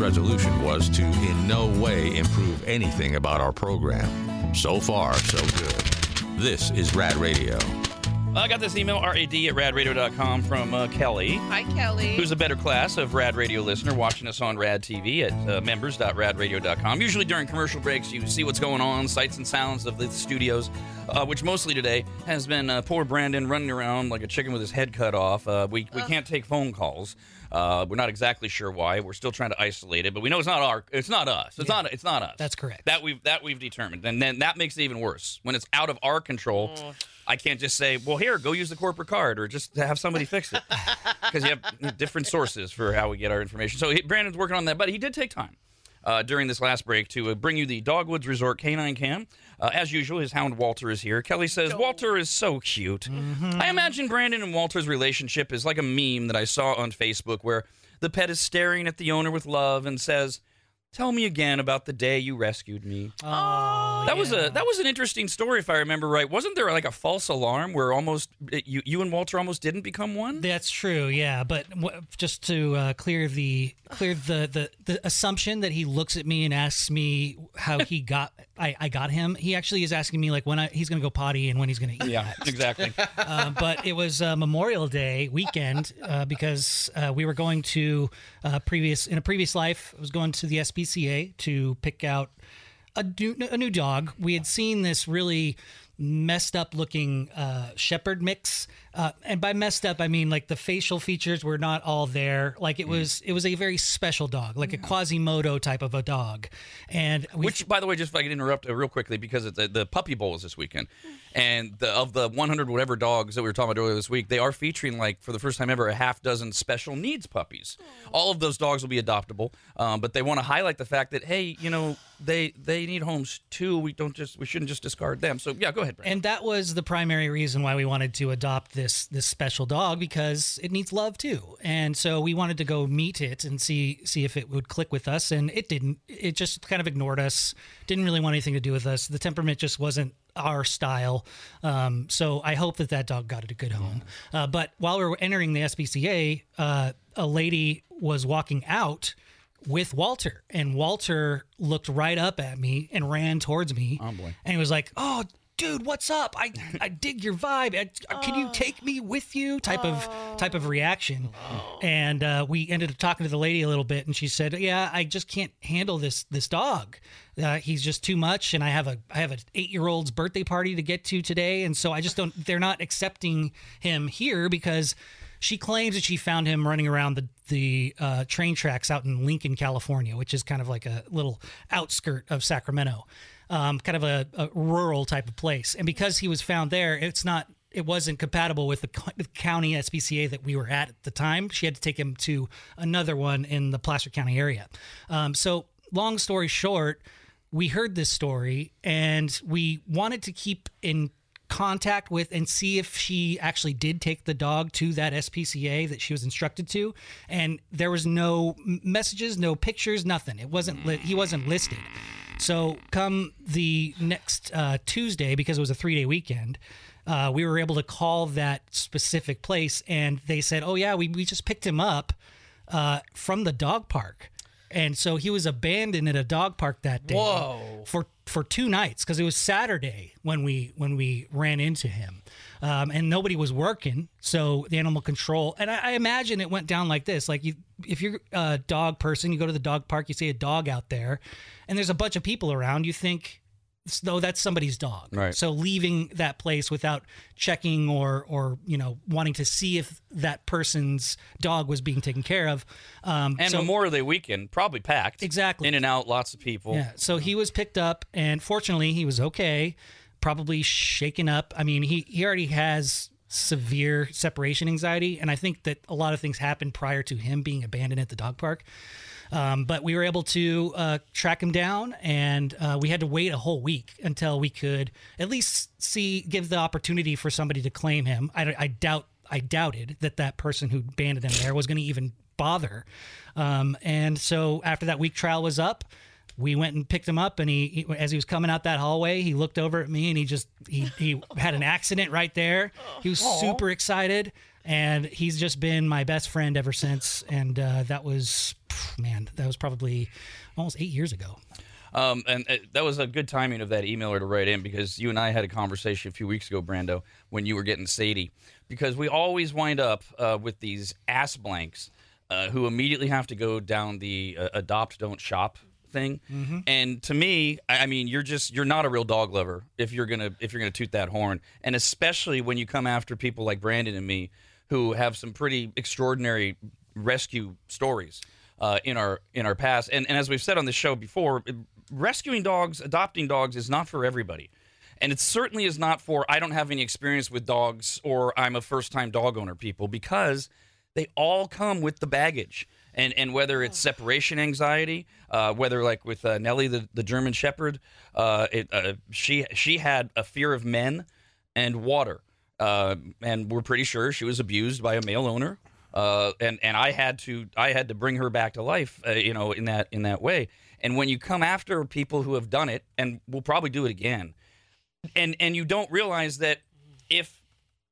resolution was to in no way improve anything about our program. So far, so good. This is Rad Radio. I got this email, rad at radradio.com, from uh, Kelly, Hi, Kelly. who's a better class of Rad Radio listener watching us on Rad TV at uh, members.radradio.com. Usually during commercial breaks, you see what's going on, sights and sounds of the studios, uh, which mostly today has been uh, poor Brandon running around like a chicken with his head cut off. Uh, we, we can't take phone calls. Uh, we're not exactly sure why. We're still trying to isolate it, but we know it's not our. It's not us. It's not. It's not us. That's correct. That we've that we've determined, and then that makes it even worse when it's out of our control. I can't just say, "Well, here, go use the corporate card," or just have somebody fix it, because you have different sources for how we get our information. So he, Brandon's working on that, but he did take time uh, during this last break to uh, bring you the Dogwoods Resort Canine Cam. Uh, as usual, his hound Walter is here. Kelly says Walter is so cute. I imagine Brandon and Walter's relationship is like a meme that I saw on Facebook where the pet is staring at the owner with love and says, "Tell me again about the day you rescued me." Oh, That was a that was an interesting story, if I remember right. Wasn't there like a false alarm where almost you you and Walter almost didn't become one? That's true, yeah. But w- just to uh, clear the clear the, the the assumption that he looks at me and asks me how he got I, I got him. He actually is asking me like when I, he's going to go potty and when he's going to eat. Yeah, exactly. uh, but it was uh, Memorial Day weekend uh, because uh, we were going to uh, previous in a previous life. I was going to the SPCA to pick out a new, a new dog. We had seen this really messed up looking uh, shepherd mix, uh, and by messed up I mean like the facial features were not all there. Like it was it was a very special dog, like a Quasimodo type of a dog, and we Which, by the way, just if I could interrupt uh, real quickly because it's, uh, the Puppy Bowl is this weekend, and the, of the 100 whatever dogs that we were talking about earlier this week, they are featuring like for the first time ever a half dozen special needs puppies. All of those dogs will be adoptable, um, but they want to highlight the fact that hey, you know they they need homes too. We don't just we shouldn't just discard them. So yeah, go ahead. Brandon. And that was the primary reason why we wanted to adopt this this special dog because it needs love too. And so we wanted to go meet it and see see if it would click with us and it didn't. It just kind of ignored us. Didn't really want anything to do with us. The temperament just wasn't our style. Um, so I hope that that dog got it a good home. Uh, but while we were entering the SPCA, uh, a lady was walking out with Walter, and Walter looked right up at me and ran towards me. Oh, boy. And he was like, "Oh, dude, what's up? I I dig your vibe. I- Can you take me with you?" Type of type of reaction. And uh, we ended up talking to the lady a little bit, and she said, "Yeah, I just can't handle this this dog. Uh, he's just too much, and I have a I have an eight year old's birthday party to get to today, and so I just don't. They're not accepting him here because." She claims that she found him running around the the uh, train tracks out in Lincoln, California, which is kind of like a little outskirt of Sacramento, um, kind of a, a rural type of place. And because he was found there, it's not it wasn't compatible with the co- the county SPCA that we were at at the time. She had to take him to another one in the Placer County area. Um, so, long story short, we heard this story and we wanted to keep in contact with and see if she actually did take the dog to that SPCA that she was instructed to and there was no messages no pictures nothing it wasn't li- he wasn't listed so come the next uh, Tuesday because it was a 3-day weekend uh, we were able to call that specific place and they said oh yeah we, we just picked him up uh, from the dog park and so he was abandoned at a dog park that day Whoa. for for two nights because it was Saturday when we when we ran into him, um, and nobody was working. So the animal control, and I, I imagine it went down like this: like you, if you're a dog person, you go to the dog park, you see a dog out there, and there's a bunch of people around, you think. Though that's somebody's dog, Right. So leaving that place without checking or, or you know, wanting to see if that person's dog was being taken care of, um, and so- Memorial Day weekend probably packed. Exactly. In and out, lots of people. Yeah. So he was picked up, and fortunately, he was okay. Probably shaken up. I mean, he he already has severe separation anxiety, and I think that a lot of things happened prior to him being abandoned at the dog park. Um, but we were able to uh, track him down, and uh, we had to wait a whole week until we could at least see give the opportunity for somebody to claim him. I, I doubt I doubted that that person who abandoned him there was going to even bother. Um, and so after that week trial was up, we went and picked him up and he, he as he was coming out that hallway he looked over at me and he just he, he had an accident right there he was super excited and he's just been my best friend ever since. And uh, that was, man, that was probably almost eight years ago. Um, and uh, that was a good timing of that emailer to write in because you and I had a conversation a few weeks ago, Brando, when you were getting Sadie, because we always wind up uh, with these ass blanks uh, who immediately have to go down the uh, adopt, don't shop thing. And to me, I I mean, you're just you're not a real dog lover if you're gonna if you're gonna toot that horn, and especially when you come after people like Brandon and me who have some pretty extraordinary rescue stories uh, in our in our past. And and as we've said on the show before, rescuing dogs, adopting dogs is not for everybody. And it certainly is not for I don't have any experience with dogs or I'm a first time dog owner people because they all come with the baggage. And, and whether it's separation anxiety, uh, whether like with uh, Nellie the, the German Shepherd, uh, it, uh, she she had a fear of men and water, uh, and we're pretty sure she was abused by a male owner. Uh, and and I had to I had to bring her back to life, uh, you know, in that in that way. And when you come after people who have done it, and will probably do it again, and and you don't realize that if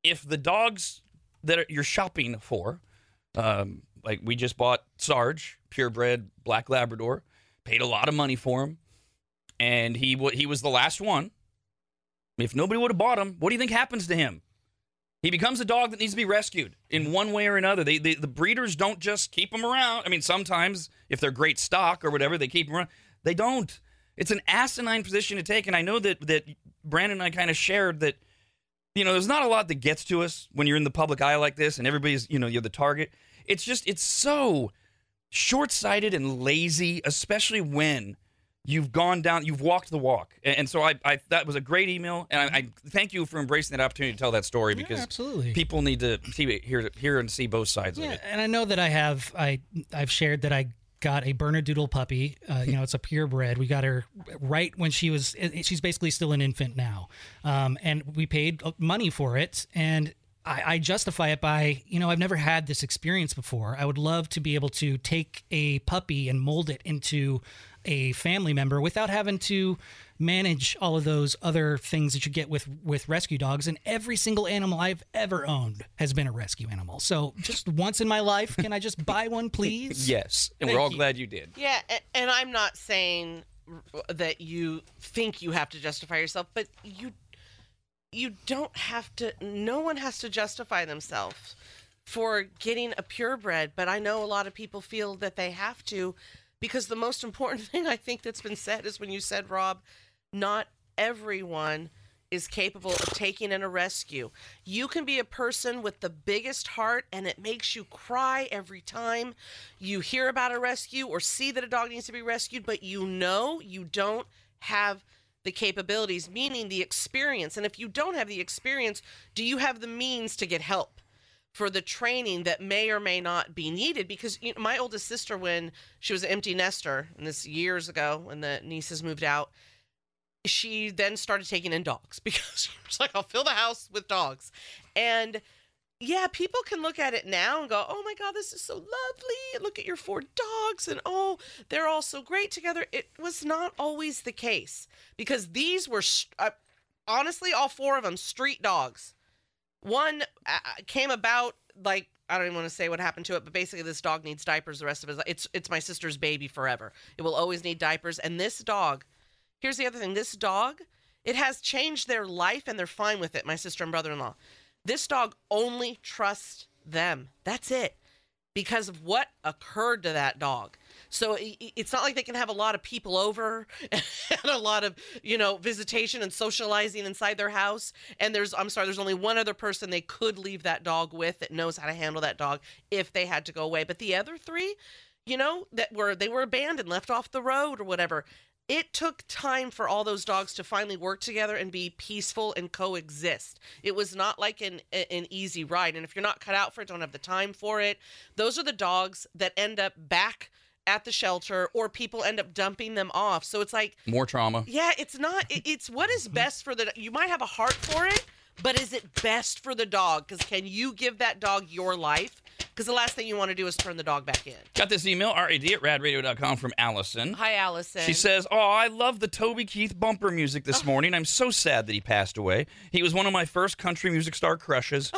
if the dogs that you're shopping for, um, like we just bought Sarge, purebred black Labrador, paid a lot of money for him, and he wa- he was the last one. If nobody would have bought him, what do you think happens to him? He becomes a dog that needs to be rescued in one way or another. They, they, the breeders don't just keep them around. I mean, sometimes if they're great stock or whatever, they keep them around. They don't. It's an asinine position to take, and I know that that Brandon and I kind of shared that. You know, there's not a lot that gets to us when you're in the public eye like this, and everybody's you know you're the target. It's just it's so short-sighted and lazy, especially when you've gone down, you've walked the walk. And, and so I, I that was a great email, and I, I thank you for embracing that opportunity to tell that story Yeah, because absolutely. people need to see hear hear and see both sides of Yeah, it. and I know that I have I I've shared that I got a Bernedoodle puppy. Uh, you know, it's a purebred. We got her right when she was. She's basically still an infant now, um, and we paid money for it. And I, I justify it by you know I've never had this experience before. I would love to be able to take a puppy and mold it into a family member without having to manage all of those other things that you get with with rescue dogs and every single animal I've ever owned has been a rescue animal. So just once in my life, can I just buy one please? Yes, and we're all you. glad you did. Yeah, a- and I'm not saying that you think you have to justify yourself, but you you don't have to no one has to justify themselves for getting a purebred, but I know a lot of people feel that they have to because the most important thing I think that's been said is when you said Rob, not everyone is capable of taking in a rescue. You can be a person with the biggest heart and it makes you cry every time you hear about a rescue or see that a dog needs to be rescued, but you know you don't have the capabilities, meaning the experience. And if you don't have the experience, do you have the means to get help? for the training that may or may not be needed because you know, my oldest sister when she was an empty nester and this years ago when the nieces moved out she then started taking in dogs because she was like i'll fill the house with dogs and yeah people can look at it now and go oh my god this is so lovely look at your four dogs and oh they're all so great together it was not always the case because these were uh, honestly all four of them street dogs one uh, came about like I don't even want to say what happened to it, but basically this dog needs diapers the rest of his life. It's it's my sister's baby forever. It will always need diapers. And this dog, here's the other thing: this dog, it has changed their life, and they're fine with it. My sister and brother-in-law. This dog only trusts them. That's it, because of what occurred to that dog. So it's not like they can have a lot of people over and a lot of, you know, visitation and socializing inside their house. And there's, I'm sorry, there's only one other person they could leave that dog with that knows how to handle that dog if they had to go away. But the other three, you know, that were, they were abandoned, left off the road or whatever. It took time for all those dogs to finally work together and be peaceful and coexist. It was not like an an easy ride. And if you're not cut out for it, don't have the time for it, those are the dogs that end up back at the shelter or people end up dumping them off. So it's like, More trauma. yeah, it's not, it- it's what is best for the, you might have a heart for it, but is it best for the dog? Because can you give that dog your life? Because the last thing you want to do is turn the dog back in. Got this email, rad at radradio.com from Allison. Hi, Allison. She says, Oh, I love the Toby Keith bumper music this morning. I'm so sad that he passed away. He was one of my first country music star crushes.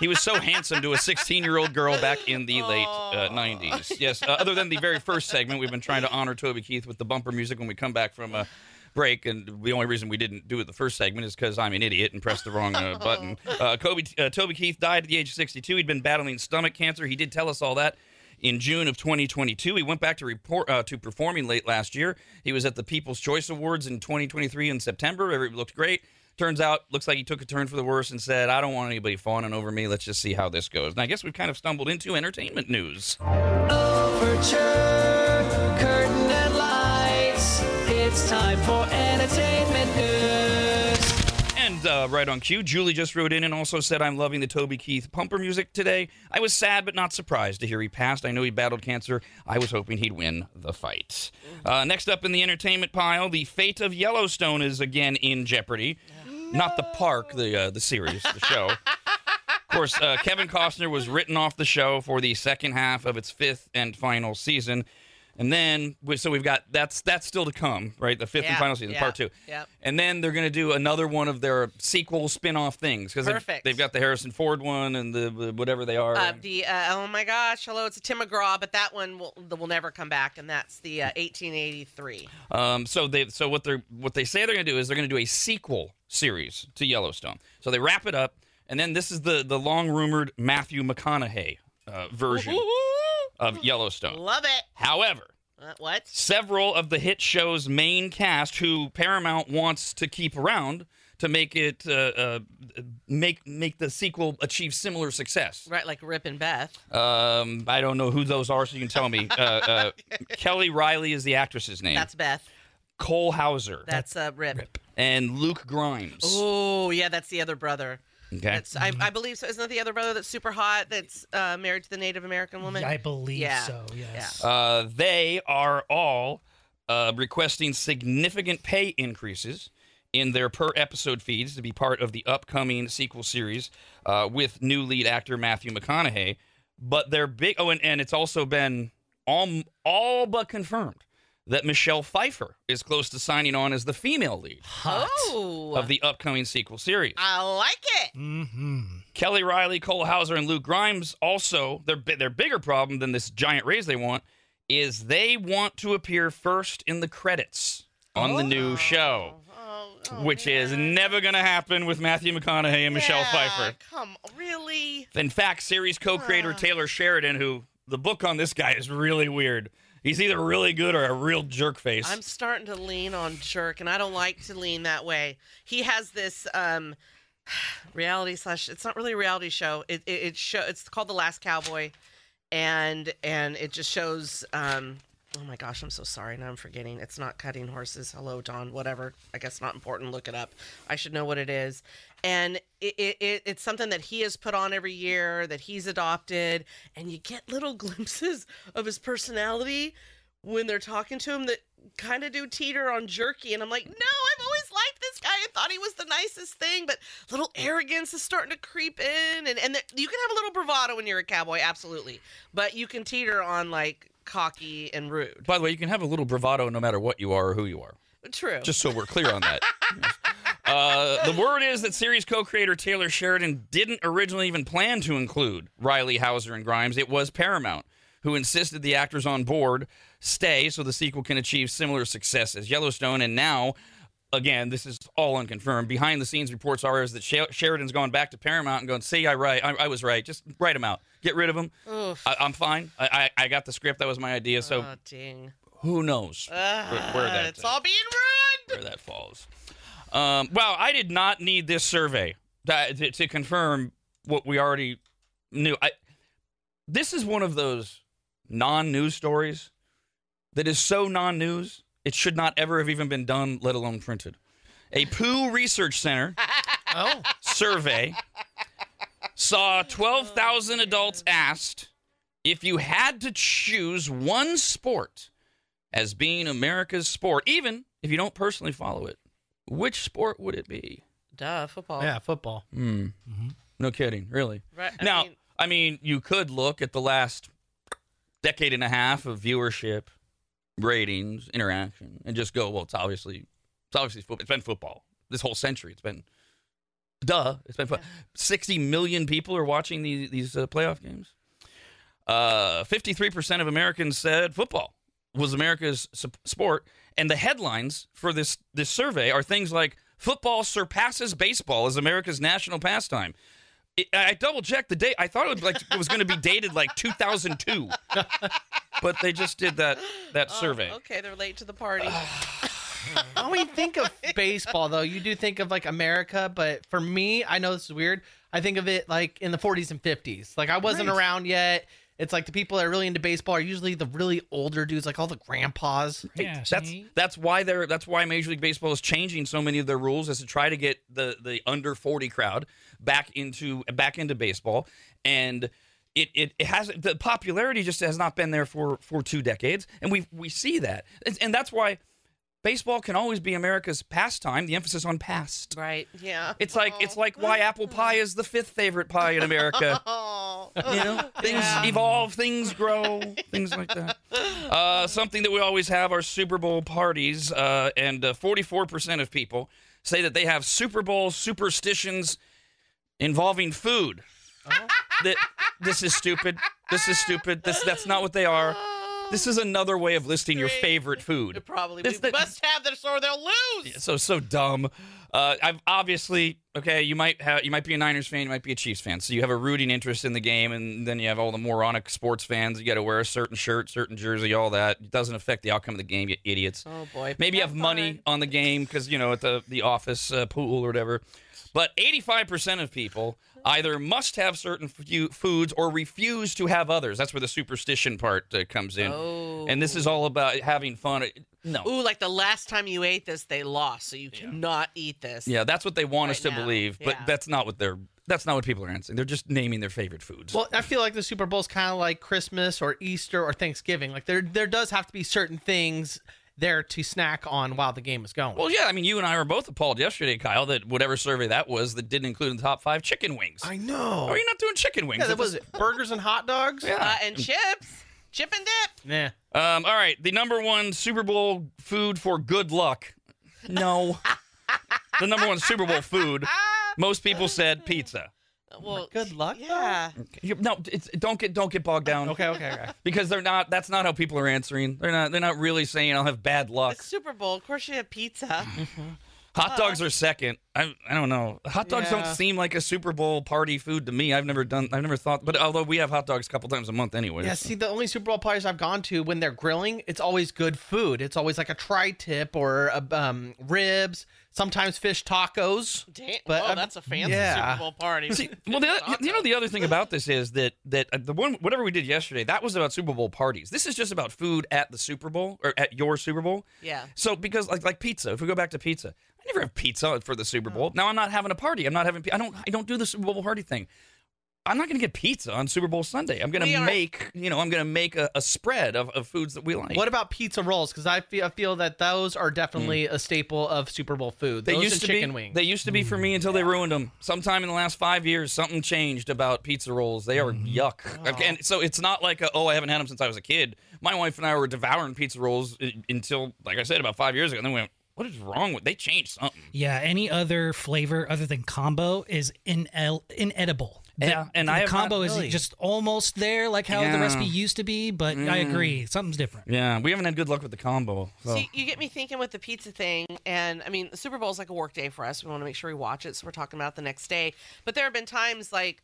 he was so handsome to a 16 year old girl back in the late uh, Oh. 90s. Yes, uh, other than the very first segment, we've been trying to honor Toby Keith with the bumper music when we come back from a break. And the only reason we didn't do it the first segment is because I'm an idiot and pressed the wrong uh, button. Uh, Kobe, uh, Toby Keith died at the age of 62. He'd been battling stomach cancer. He did tell us all that. In June of 2022, he went back to report uh, to performing late last year. He was at the People's Choice Awards in 2023 in September. Everything looked great. Turns out, looks like he took a turn for the worse and said, I don't want anybody fawning over me. Let's just see how this goes. And I guess we've kind of stumbled into entertainment news. Overture, And uh, right on cue, Julie just wrote in and also said, I'm loving the Toby Keith pumper music today. I was sad but not surprised to hear he passed. I know he battled cancer. I was hoping he'd win the fight. Uh, next up in the entertainment pile, the fate of Yellowstone is again in jeopardy. Not the park, the uh, the series, the show. Of course, uh, Kevin Costner was written off the show for the second half of its fifth and final season. And then, so we've got that's that's still to come, right? The fifth and final season, yeah, part two. yep. And then they're going to do another one of their sequel spin-off things because they've, Perfect. they've got the Harrison Ford one and the, the whatever they are. Uh, the uh, oh my gosh, hello, it's a Tim McGraw, but that one will will never come back, and that's the uh, 1883. Um, so they so what they're what they say they're going to do is they're going to do a sequel series to Yellowstone. So they wrap it up, and then this is the the long rumored Matthew McConaughey uh, version of Yellowstone. Love it. However, Uh, what? several of the hit show's main cast who Paramount wants to keep around to make it uh, uh, make make the sequel achieve similar success. Right, like Rip and Beth. Um, I don't know who those are, so you can tell me. Uh, uh, Kelly Reilly is the actress's name. That's Beth. Cole Hauser That's uh, Rip. and Luke Grimes. Oh yeah, that's the other brother. Okay. That's I, I believe so. Isn't that the other brother that's super hot? That's uh, married to the Native American woman. I believe Yeah. so. Yes. Uh, they are all uh, requesting significant pay increases in their per episode feeds to be part of the upcoming sequel series uh, with new lead actor Matthew McConaughey. But they're big. Oh, and, and it's also been all, all but confirmed that Michelle Pfeiffer is close to signing on as the female lead Hot. Oh, of the upcoming sequel series. I like it. Mm-hmm. Kelly Reilly, Cole Hauser, and Luke Grimes also their their bigger problem than this giant raise they want is they want to appear first in the credits on the new show, Oh, oh, which is never going to happen with Matthew McConaughey and Michelle Pfeiffer. Come, really? In fact, series co-creator Ah. Taylor Sheridan, who the book on this guy is really weird. He's either really good or a real jerk face. I'm starting to lean on jerk, and I don't like to lean that way. He has this um, reality slash. It's not really a reality show. It it, it show. It's called The Last Cowboy, and and it just shows. Um, oh my gosh, I'm so sorry. Now I'm forgetting. It's not cutting horses. Hello, Don. Whatever. I guess not important. Look it up. I should know what it is. And it, it, it it's something that he has put on every year that he's adopted, and you get little glimpses of his personality when they're talking to him that kind of do teeter on jerky and i'm like no i've always liked this guy i thought he was the nicest thing but little arrogance is starting to creep in and, and th- you can have a little bravado when you're a cowboy absolutely but you can teeter on like cocky and rude By the way, you can have a little bravado no matter what you are or who you are. true just so we're clear on that. Uh, the word is that series co-creator Taylor Sheridan didn't originally even plan to include Reilly Hauser and Grimes. It was Paramount who insisted the actors on board stay so the sequel can achieve similar success as Yellowstone. And now, again, this is all unconfirmed. Behind the scenes reports are is that Sher- Sheridan's gone back to Paramount and going, "See, I right, I, I was right. Just write them out, get rid of them. Oof. I, I'm fine. I, I, I got the script. That was my idea. So oh dang who knows Ah, where that, it's uh, all being ruined where that falls. Um, well, I did not need this survey to, to, to confirm what we already knew. I, this is one of those non-news stories that is so non-news it should not ever have even been done, let alone printed. A Pew Research Center Oh, survey saw 12,000 adults asked if you had to choose one sport as being America's sport, even if you don't personally follow it, which sport would it be? duh football yeah, football. Hmm. No kidding, really. right I now, mean, I mean, you could look at the last decade and a half of viewership, ratings, interaction, and just go, well, it's obviously, it's obviously football. It's been football this whole century. It's been Duh. It's been fun. 60 million people are watching these, these uh, playoff games. Uh, 53% of Americans said football was America's sport. And the headlines for this, this survey are things like football surpasses baseball as America's national pastime. It, I double checked the date. I thought it, was like, it was going to be dated like 2002. but they just did that, that oh, survey. Oh, okay, they're late to the party. When we think of baseball, though, you do think of like America, but for me, I know this is weird. I think of it like in the 40s and 50s. Like I wasn't Right. around yet. It's like the people that are really into baseball are usually the really older dudes, like all the grandpas. Yeah, That's see? that's why they're that's why Major League Baseball is changing so many of their rules is to try to get the the under 40 crowd back into back into baseball and it, it, it has the popularity just has not been there for for two decades and we we see that and, and that's why baseball can always be America's pastime the emphasis on past. Right? Yeah. it's like it's like why apple pie is the fifth favorite pie in America. Oh, you know things evolve things grow things like that. Uh, something that we always have are super bowl parties uh, and uh, 44% of people say that they have super bowl superstitions involving food. That this is stupid. This is stupid. This that's not what they are this is another way of listing your favorite food probably This- we that- must have this or they'll lose. so so dumb. Uh, I've obviously okay. You might have you might be a Niners fan, you might be a Chiefs fan, so you have a rooting interest in the game, and then you have all the moronic sports fans. You got to wear a certain shirt, certain jersey, all that. It doesn't affect the outcome of the game, you idiots. Oh boy. Maybe you have money on the game because you know at the the office uh, pool or whatever. But 85% of people either must have certain fu- foods or refuse to have others. That's where the superstition part uh, comes in. Oh. And this is all about having fun. No. Ooh, like the last time you ate this, they lost, so you cannot eat this. Yeah, that's what they want us to now, believe, but yeah. that's not what they're. That's not what people are answering. They're just naming their favorite foods. Well, I feel like the Super Bowl is kind of like Christmas or Easter or Thanksgiving. Like there, there does have to be certain things there to snack on while the game is going. Well, yeah, I mean, you and I were both appalled yesterday, Kyle, that whatever survey that was that didn't include in the top five chicken wings. I know. Oh, you're not doing chicken wings. yeah, that That was it. Burgers and hot dogs. Yeah. Uh, and chips, chip and dip. Yeah. Um, all right, the number one Super Bowl food for good luck. No. the number one Super Bowl food. Most people said pizza. Well, Good luck. Yeah. You- No, it's, don't get don't get bogged down. Okay. Okay. Okay. Because they're not. That's not how people are answering. They're not. They're not really saying I'll have bad luck. The Super Bowl, of course, you have pizza. Mm-hmm. Hot dogs are second. I I don't know. Hot dogs don't seem like a Super Bowl party food to me. I've never done. I've never thought. But although we have hot dogs a couple times a month anyway. Yeah, see, the only Super Bowl parties I've gone to when they're grilling, it's always good food. It's always like a tri-tip or a, um, ribs, sometimes fish tacos. Damn. But, oh, um, that's a fancy yeah. Super Bowl party. See, well, the, other- you know the other thing about this is that that uh, the one whatever we did yesterday that was about Super Bowl parties. This is just about food at the Super Bowl or at your Super Bowl. Yeah. So because like like pizza, if we go back to pizza, I never have pizza for the Super Bowl. Mm. Now I'm not having a party. I'm not having. I don't. I don't do the Super Bowl party thing. I'm not going to get pizza on Super Bowl Sunday. I'm going We to are- make, you know, I'm going to make a, a spread of, of foods that we like. What about pizza rolls? Because I feel, I feel that those are definitely mm. a staple of Super Bowl food. They those used and to chicken be. wings. They used to be for me mm. until they ruined them. Sometime in the last five years, something changed about pizza rolls. They are yuck. Okay, And so it's not like a, oh, I haven't had them since I was a kid. My wife and I were devouring pizza rolls uh, until, like I said, about five years ago. And then we went, what is wrong with? They changed something. Yeah, any other flavor other than combo is inel- inedible. The- Yeah, and the I have not combo is just almost there, like how the recipe used to be. But I mm. agree, something's different. Yeah, we haven't had good luck with the combo. So. See, you get me thinking with the pizza thing, and I mean, the Super Bowl is like a work day for us. We want to make sure we watch it, so we're talking about it the next day. But there have been times like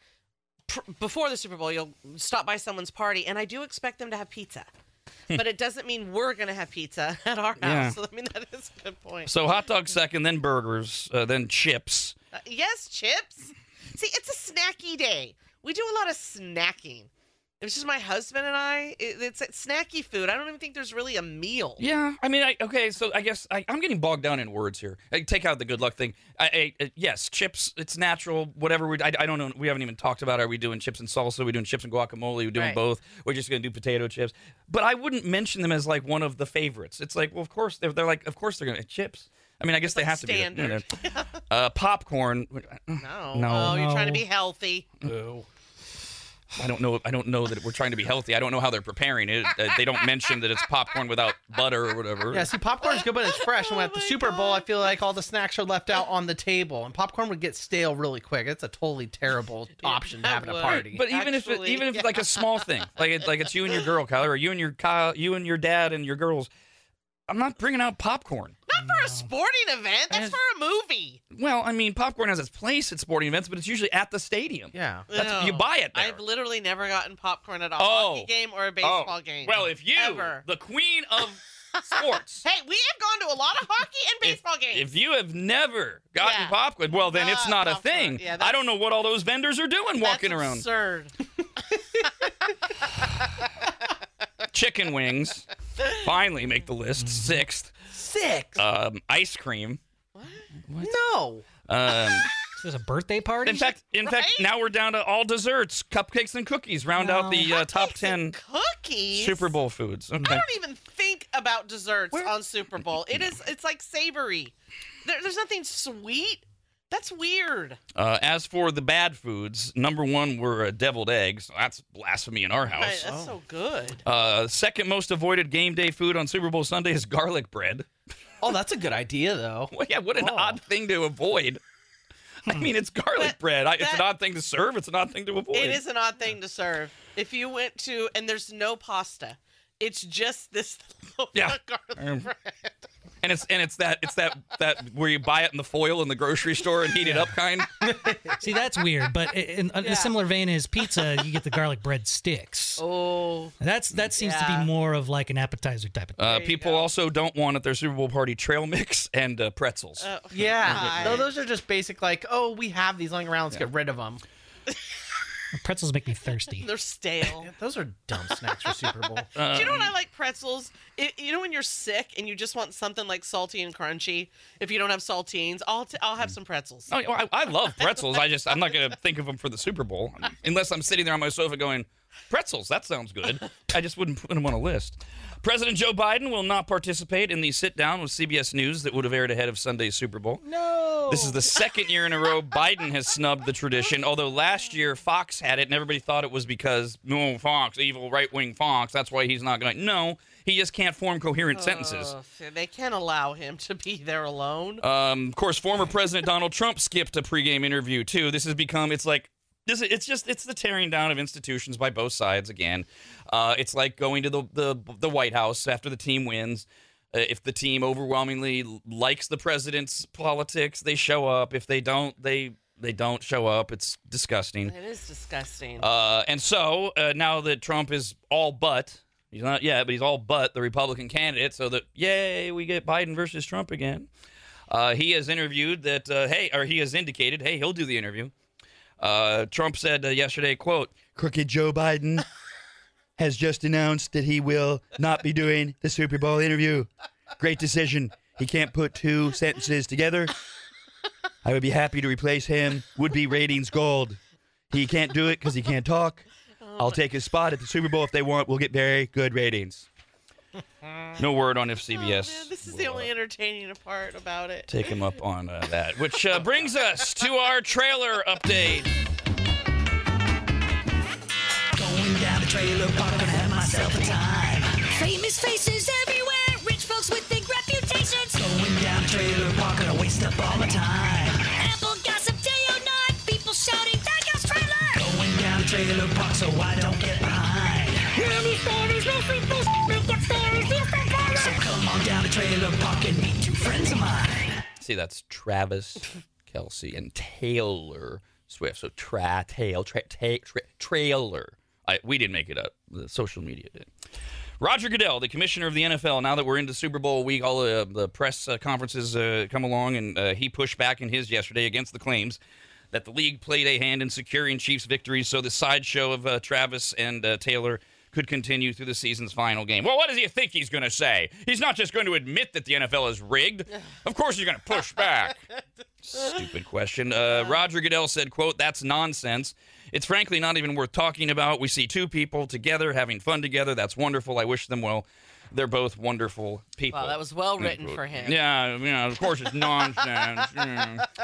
pr- before the Super Bowl, you'll stop by someone's party, and I do expect them to have pizza. but it doesn't mean we're going to have pizza at our house. Yeah. So, I mean, that is a good point. so hot dog second, then burgers, uh, then chips. Uh, yes, chips. See, it's a snacky day. We do a lot of snacking. It's just my husband and I. It, it's, it's snacky food. I don't even think there's really a meal. Yeah, I mean, I, okay, so I guess I, I'm getting bogged down in words here. I take out the good luck thing. I, I, uh, yes, chips, it's natural. Whatever we, I, I don't know. We haven't even talked about. Are we doing chips and salsa? Are we doing chips and guacamole? We're we doing Right. both? We're just gonna do potato chips. But I wouldn't mention them as like one of the favorites. It's like, well, of course they're, they're like, of course they're gonna chips. I mean, I guess they like have to be. you know. standard. Uh, popcorn. No. No. Oh, you're trying to be healthy. I don't know. I don't know that we're trying to be healthy. I don't know how they're preparing it. Uh, they don't mention that it's popcorn without butter or whatever. Yeah, see, popcorn's good but it's fresh. And Oh at the my Super Bowl, I feel like all the snacks are left out on the table, and popcorn would get stale really quick. It's a totally terrible option to have at a would. party. But even if it, even if it's like a small thing, like it, like it's you and your girl, Kyler, or you and your Kyle, you and your dad and your girls, I'm not bringing out popcorn. Not for a sporting event. That's And- for a movie. Well, I mean, popcorn has its place at sporting events, but it's usually at the stadium. yeah. That's- you buy it there. I've literally never gotten popcorn at a Oh. hockey game or a oh. baseball game. Well, if you, Ever. the queen of sports, Hey, we have gone to a lot of hockey and if, baseball games. if you have never gotten Yeah. popcorn, well, then it's Not not a popcorn. thing. Yeah, I that's- don't know what all those vendors are doing walking That's around. Absurd. Chicken wings finally make the list. Sixth, Six. um, ice cream. What? No. Um, Is this a birthday party? in fact, in fact, Right? now we're down to all desserts, cupcakes and cookies. Round out the uh, top Cupcakes and ten cookies. Super Bowl foods. I Okay. don't even think about desserts on Super Bowl. It is. It's like savory. There, there's nothing sweet. That's weird. Uh, as for the bad foods, number one were uh, deviled eggs. That's blasphemy in our Right, house. that's so good. Uh, second most avoided game day food on Super Bowl Sunday is garlic bread. Oh, that's a good idea, though. Well, yeah, what an Oh. odd thing to avoid. I mean, it's garlic But bread. I, it's an odd thing to serve. It's an odd thing to avoid. It is an odd thing to serve. If you went to and there's no pasta, it's just this loaf Yeah. garlic Um, bread. And it's and it's that it's that that where you buy it in the foil in the grocery store and heat it up kind. See, that's weird. But in, in Yeah. a similar vein as pizza, you get the garlic bread sticks. Oh, That's that seems to be more of like an appetizer type of thing. Uh, people go. also don't want at their Super Bowl party trail mix and uh, pretzels. oh, Yeah. No, those are just basic, like, oh, we have these lying around. Let's get rid of them. Pretzels make me thirsty. they're stale. Those are dumb snacks for Super Bowl. Do you know what I like pretzels? It, you know when you're sick and you just want something like salty and crunchy. If you don't have saltines, I'll t- I'll have some pretzels. Oh, I, I love pretzels. I just I'm not gonna think of them for the Super Bowl unless I'm sitting there on my sofa going, pretzels. That sounds good. I just wouldn't put them on a list. President Joe Biden will not participate in the sit down with CBS News that would have aired ahead of Sunday's Super Bowl. No. This is the second year in a row Biden has snubbed the tradition. Although last year Fox had it, and everybody thought it was because no Fox, evil right wing Fox. That's why he's not going. No, he just can't form coherent sentences. Ugh, they can't allow him to be there alone. Um, of course, former President Donald Trump skipped a pregame interview too. This has become it's like this. It's just it's the tearing down of institutions by both sides again. Uh, it's like going to the the, the White House after the team wins. Uh, if the team overwhelmingly likes the president's politics, they show up. If they don't, they they don't show up. It's disgusting. it is disgusting. Uh, and so uh, now that Trump is all but, he's not yet, but he's all but the Republican candidate, so that, yay, we get Biden versus Trump again. Uh, he has interviewed that, uh, hey, or he has indicated, hey, he'll do the interview. Uh, Trump said uh, yesterday, quote, Crooked Joe Biden has just announced that he will not be doing the Super Bowl interview. Great decision. He can't put two sentences together. I would be happy to replace him. Would be ratings gold. He can't do it because he can't talk. I'll take his spot at the Super Bowl if they want. We'll get very good ratings. No word on if Oh, man, CBS. this is the only entertaining part about it. take him up on uh, that. Which uh, brings us to our trailer update. Going down the trailer park and have myself a time. Famous faces everywhere, rich folks with big reputations. Going down the trailer park and I waste up all my time. Apple gossip day or night, people shouting, that guy's trailer. Going down the trailer park so I don't get behind. Colors. So come on down the trailer park and meet two friends of mine. See, that's Travis Kelce and Taylor Swift. So tra tail tra, ta, tra, trailer. I, we didn't make it up. The social media did. Roger Goodell, the commissioner of the NFL. Now that we're into Super Bowl week, all the, the press uh, conferences uh, come along, and uh, he pushed back in his yesterday against the claims that the league played a hand in securing Chiefs' victories. So the sideshow of uh, Travis and uh, Taylor could continue through the season's final game. Well, what does he think he's going to say? He's not just going to admit that the NFL is rigged. Of course, he's going to push back. Stupid question. Uh, Roger Goodell said, "quote That's nonsense. It's frankly not even worth talking about. We see two people together having fun together. That's wonderful. I wish them well. They're both wonderful people." Wow, that was well written for him. Yeah, yeah. Of course, it's nonsense. Yeah.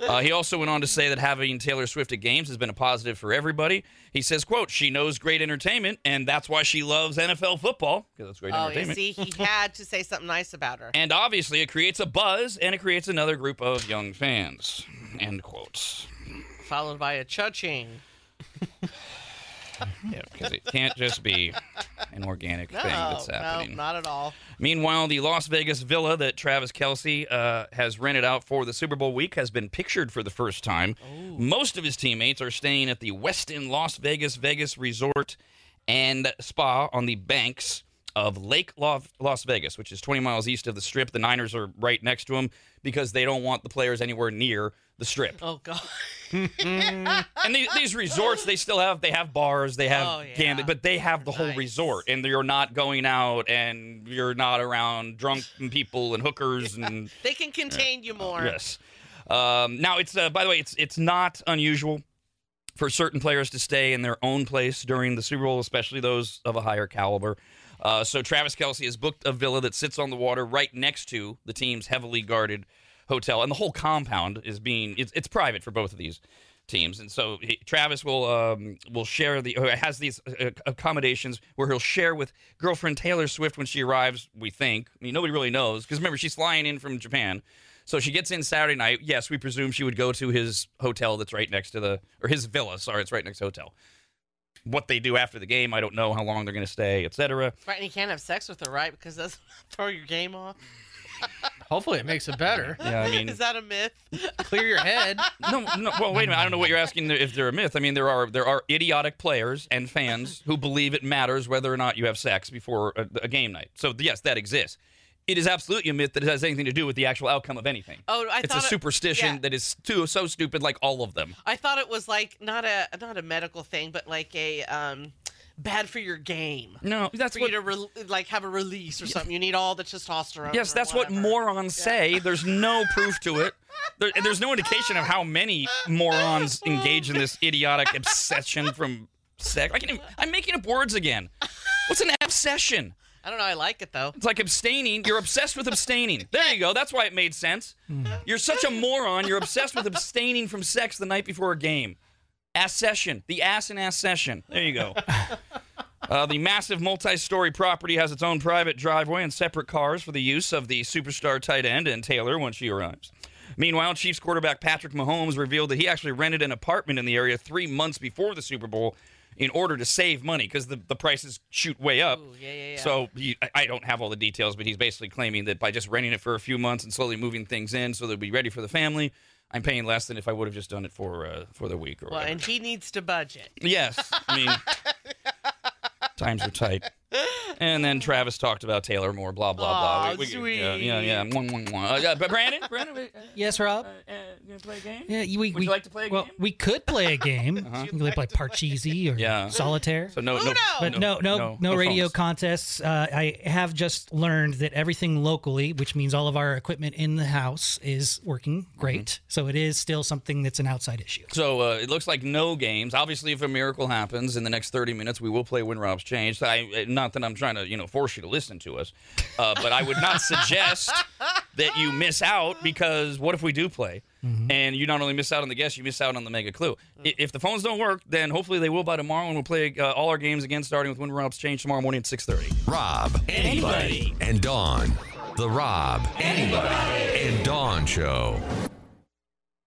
Uh, he also went on to say that having Taylor Swift at games has been a positive for everybody. He says, "quote She knows great entertainment, and that's why she loves NFL football because that's great Oh, you entertainment." see, he had to say something nice about her. And obviously, it creates a buzz and it creates another group of young fans. End quotes. Followed by a cha-ching. Yeah, because it can't just be an organic No, thing that's happening. no, not at all. Meanwhile, the Las Vegas villa that Travis Kelce uh, has rented out for the Super Bowl week has been pictured for the first time. Most of his teammates are staying at the Westin Las Vegas Vegas Resort and Spa on the banks of Lake Las Vegas, which is 20 miles east of the Strip. The Niners are right next to him because they don't want the players anywhere near the Strip. Oh God. And these, these resorts, they still have they have bars, they have Oh, yeah. gambling, but they have the whole Nice. resort, and you're not going out, and you're not around drunk people and hookers and They can contain you more. yes. Um, now it's uh, by the way, it's it's not unusual for certain players to stay in their own place during the Super Bowl, especially those of a higher caliber. Uh, so Travis Kelce has booked a villa that sits on the water right next to the team's heavily guarded hotel, and the whole compound is being it's, it's private for both of these teams, and so he, Travis will um, will share the or has these uh, accommodations where he'll share with girlfriend Taylor Swift when she arrives. We think, I mean, nobody really knows because remember she's flying in from Japan. So she gets in Saturday night. Yes, we presume she would go to his hotel that's right next to the, or his villa. Sorry, it's right next to hotel. What they do after the game, I don't know how long they're going to stay, etc. Right, and you can't have sex with her, right? Because that's throw your game off. Hopefully, it makes it better. Yeah, I mean, Is that a myth? Clear your head. no, no. Well, wait a minute. I don't know what you're asking if they're a myth. I mean, there are there are idiotic players and fans who believe it matters whether or not you have sex before a, a game night. So yes, that exists. It is absolutely a myth that it has anything to do with the actual outcome of anything. Oh, I it's a thought it- superstition yeah. that is too so stupid, like all of them. I thought it was like not a not a medical thing, but like a um bad for your game. No, that's For what you to re- like have a release or something. You need all the testosterone. Yes, or that's what whatever. morons say. There's no proof to it. There, there's no indication of how many morons engage in this idiotic obsession from sex. I can, even- I'm making up words again. What's an obsession? I don't know. I like it though. It's like abstaining. You're obsessed with abstaining. There you go. That's why it made sense. Mm-hmm. You're such a moron. You're obsessed with abstaining from sex the night before a game. Ass session. The ass and ass session. There you go. Uh, the massive multi-story property has its own private driveway and separate cars for the use of the superstar tight end and Taylor when she arrives. Meanwhile, Chiefs quarterback Patrick Mahomes revealed that he actually rented an apartment in the area three months before the Super Bowl in order to save money because the, the prices shoot way up. Ooh, yeah, yeah, yeah. So he, I- I don't have all the details, but he's basically claiming that by just renting it for a few months and slowly moving things in so they'll be ready for the family, I'm paying less than if I would have just done it for uh, for the week or Well, whatever. and he needs to budget. Yes, I mean times are tight. And then Travis talked about Taylor more, blah blah blah. Aw, Yeah, yeah, yeah. Mwah, mwah, mwah. Uh, but Brandon, Brandon, uh, Yes, Rob. uh, you gonna play a game? Yeah, you- we, Would we, you like to play a well, game? Uh-huh. we could play a game. You can play Parcheesi or Yeah. Solitaire. So no, no, Uno! But no, no, no, radio phones. contests. Uh, I have just learned that everything locally, which means all of our equipment in the house, is working great. Mm-hmm. So it is still something that's an outside issue. So uh, it looks like no games. Obviously, if a miracle happens in the next 30 minutes, we will play when Rob's changed. I, not that I'm trying to, you know, force you to listen to us, uh, but I would not suggest that you miss out because what if we do play? And you not only miss out on the guest, you miss out on the mega clue. I- If the phones don't work, then hopefully they will by tomorrow, and we'll play uh, all our games again, starting with when Rob's change tomorrow morning at 6:30. Rob, anybody, and Dawn. The Rob, anybody, and Dawn Show.